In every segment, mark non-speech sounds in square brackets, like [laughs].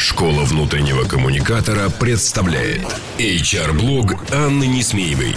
Школа внутреннего коммуникатора представляет HR-блог Анны Несмеевой.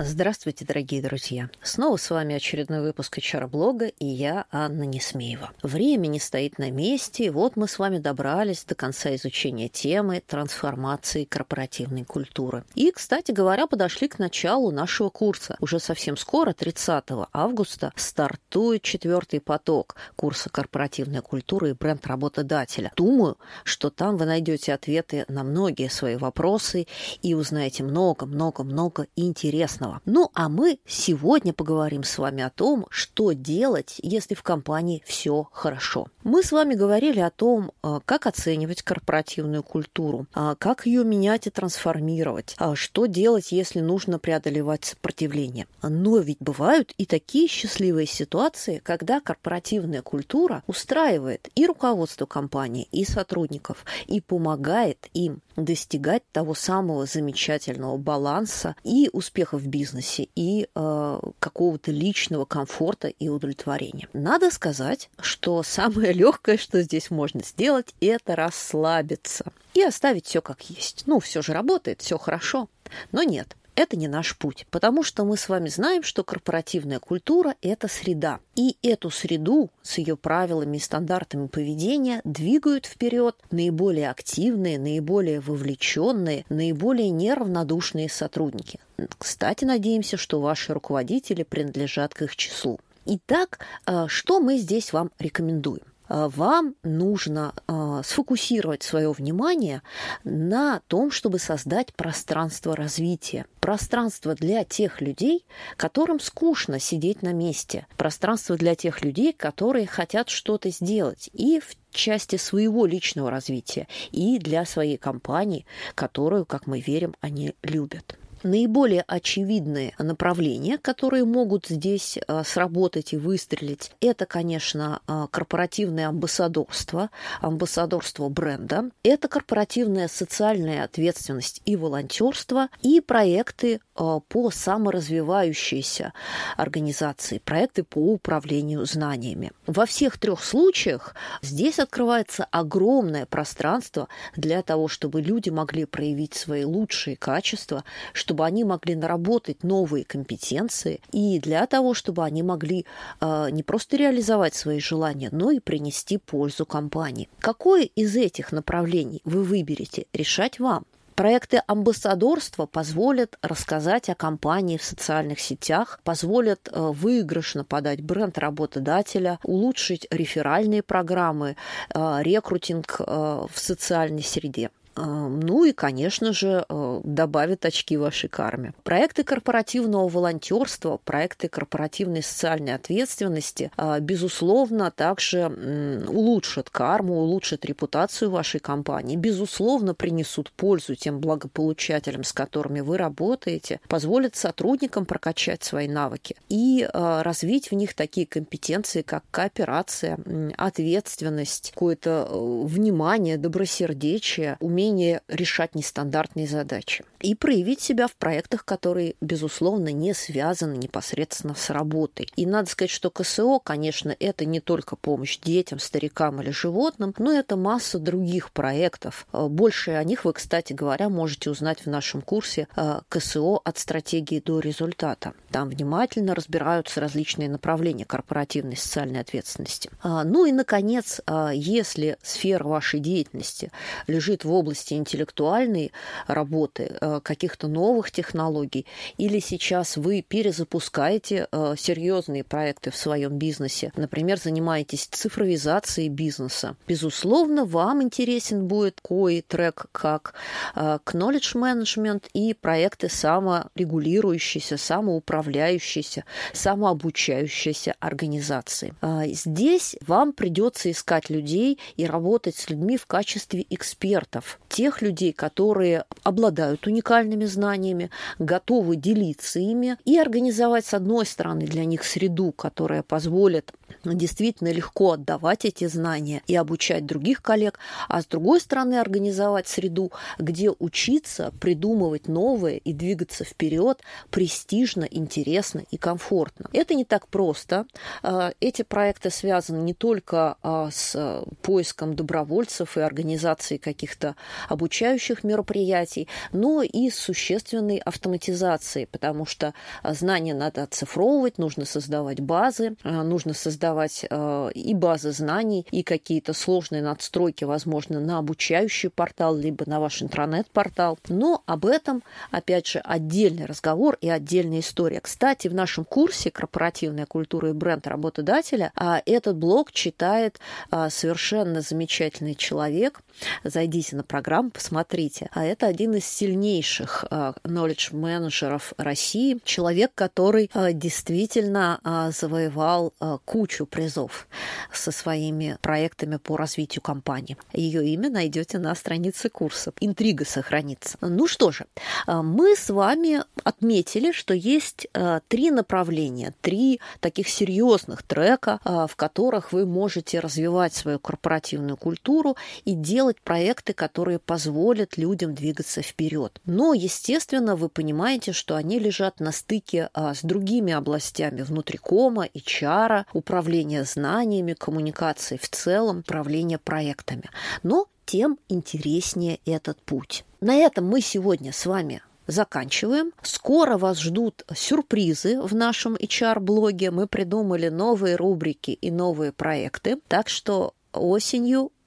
Здравствуйте, дорогие друзья! Снова с вами очередной выпуск HR-блога, и я, Анна Несмеева. Время не стоит на месте, и вот мы с вами добрались до конца изучения темы трансформации корпоративной культуры. И, кстати говоря, подошли к началу нашего курса. Уже совсем скоро, 30 августа, стартует четвертый поток курса корпоративная культура и бренд работодателя. Думаю, что там вы найдете ответы на многие свои вопросы и узнаете много-много-много интересного важного. Ну, а мы сегодня поговорим с вами о том, что делать, если в компании все хорошо. Мы с вами говорили о том, а, как оценивать корпоративную культуру, а, как ее менять и трансформировать, а, что делать, если нужно преодолевать сопротивление. Но ведь бывают и такие счастливые ситуации, когда корпоративная культура устраивает и руководство компании, и сотрудников, и помогает им достигать того самого замечательного баланса и успехов в бизнесе, и э, какого-то личного комфорта и удовлетворения. Надо сказать, что самое [laughs] легкое, что здесь можно сделать, это расслабиться и оставить все как есть. Ну, все же работает, все хорошо. Но нет, это не наш путь, потому что мы с вами знаем, что корпоративная культура – это среда. И эту среду с ее правилами и стандартами поведения двигают вперед наиболее активные, наиболее вовлеченные, наиболее неравнодушные сотрудники. Кстати, надеемся, что ваши руководители принадлежат к их числу. Итак, а, что мы здесь вам рекомендуем? А, вам нужно а, сфокусировать свое внимание на том, чтобы создать пространство развития. Пространство для тех людей, которым скучно сидеть на месте. Пространство для тех людей, которые хотят что-то сделать. И в части своего личного развития, и для своей компании, которую, как мы верим, они любят. Наиболее очевидные направления, которые могут здесь а, сработать и выстрелить, это, конечно, а, корпоративное амбассадорство, амбассадорство бренда, это корпоративная социальная ответственность и волонтерство, и проекты а, по саморазвивающейся организации, проекты по управлению знаниями. Во всех трех случаях здесь открывается огромное пространство для того, чтобы люди могли проявить свои лучшие качества, чтобы они могли наработать новые компетенции и для того, чтобы они могли э, не просто реализовать свои желания, но и принести пользу компании. Какое из этих направлений вы выберете, решать вам. Проекты амбассадорства позволят рассказать о компании в социальных сетях, позволят э, выигрышно подать бренд работодателя, улучшить реферальные программы, э, рекрутинг в социальной среде. Ну и, конечно же, э, добавит очки вашей карме. Проекты корпоративного волонтерства, проекты корпоративной социальной ответственности, а, безусловно, также улучшат карму, улучшат репутацию вашей компании, безусловно, принесут пользу тем благополучателям, с которыми вы работаете, позволят сотрудникам прокачать свои навыки и а, развить в них такие компетенции, как кооперация, ответственность, какое-то э, внимание, добросердечие, умение умение решать нестандартные задачи и проявить себя в проектах, которые, безусловно, не связаны непосредственно с работой. И надо сказать, что КСО, конечно, это не только помощь детям, старикам или животным, но это масса других проектов. Э, больше о них вы, кстати говоря, можете узнать в нашем курсе э, КСО от стратегии до результата. Там внимательно разбираются различные направления корпоративной социальной ответственности. А, ну и, наконец, если сфера вашей деятельности лежит в области области интеллектуальной работы, э, каких-то новых технологий, или сейчас вы перезапускаете э, серьезные проекты в своем бизнесе, например, занимаетесь цифровизацией бизнеса, безусловно, вам интересен будет кой трек как э, knowledge management и проекты саморегулирующиеся, самоуправляющиеся, самообучающиеся организации. Здесь вам придется искать людей и работать с людьми в качестве экспертов тех людей, которые обладают уникальными знаниями, готовы делиться ими и организовать, с одной стороны, для них среду, которая позволит действительно легко отдавать эти знания и обучать других коллег, а с другой стороны организовать среду, где учиться, придумывать новое и двигаться вперед престижно, интересно и комфортно. Это не так просто. А, эти проекты связаны не только а, с поиском добровольцев и организацией каких-то обучающих мероприятий, но и с существенной автоматизацией, потому что знания надо оцифровывать, нужно создавать базы, нужно создавать создавать э, и базы знаний, и какие-то сложные надстройки, возможно, на обучающий портал, либо на ваш интернет-портал. Но об этом, опять же, отдельный разговор и отдельная история. Кстати, в нашем курсе «Корпоративная культура и бренд работодателя» а, этот блог читает а, совершенно замечательный человек. Зайдите на программу, посмотрите. А это один из сильнейших а, knowledge менеджеров России, человек, который действительно завоевал кучу кучу призов со своими проектами по развитию компании. Ее имя найдете на странице курса. Интрига сохранится. Ну что же, а, мы с вами отметили, что есть а, три направления, три таких серьезных трека, а, в которых вы можете развивать свою корпоративную культуру и делать проекты, которые позволят людям двигаться вперед. Но, естественно, вы понимаете, что они лежат на стыке с другими областями внутрикома, HR, управления управление знаниями, коммуникацией в целом, управление проектами. Но тем интереснее этот путь. На этом мы сегодня с вами заканчиваем. Скоро вас ждут сюрпризы в нашем HR-блоге. Мы придумали новые рубрики и новые проекты. Так что осенью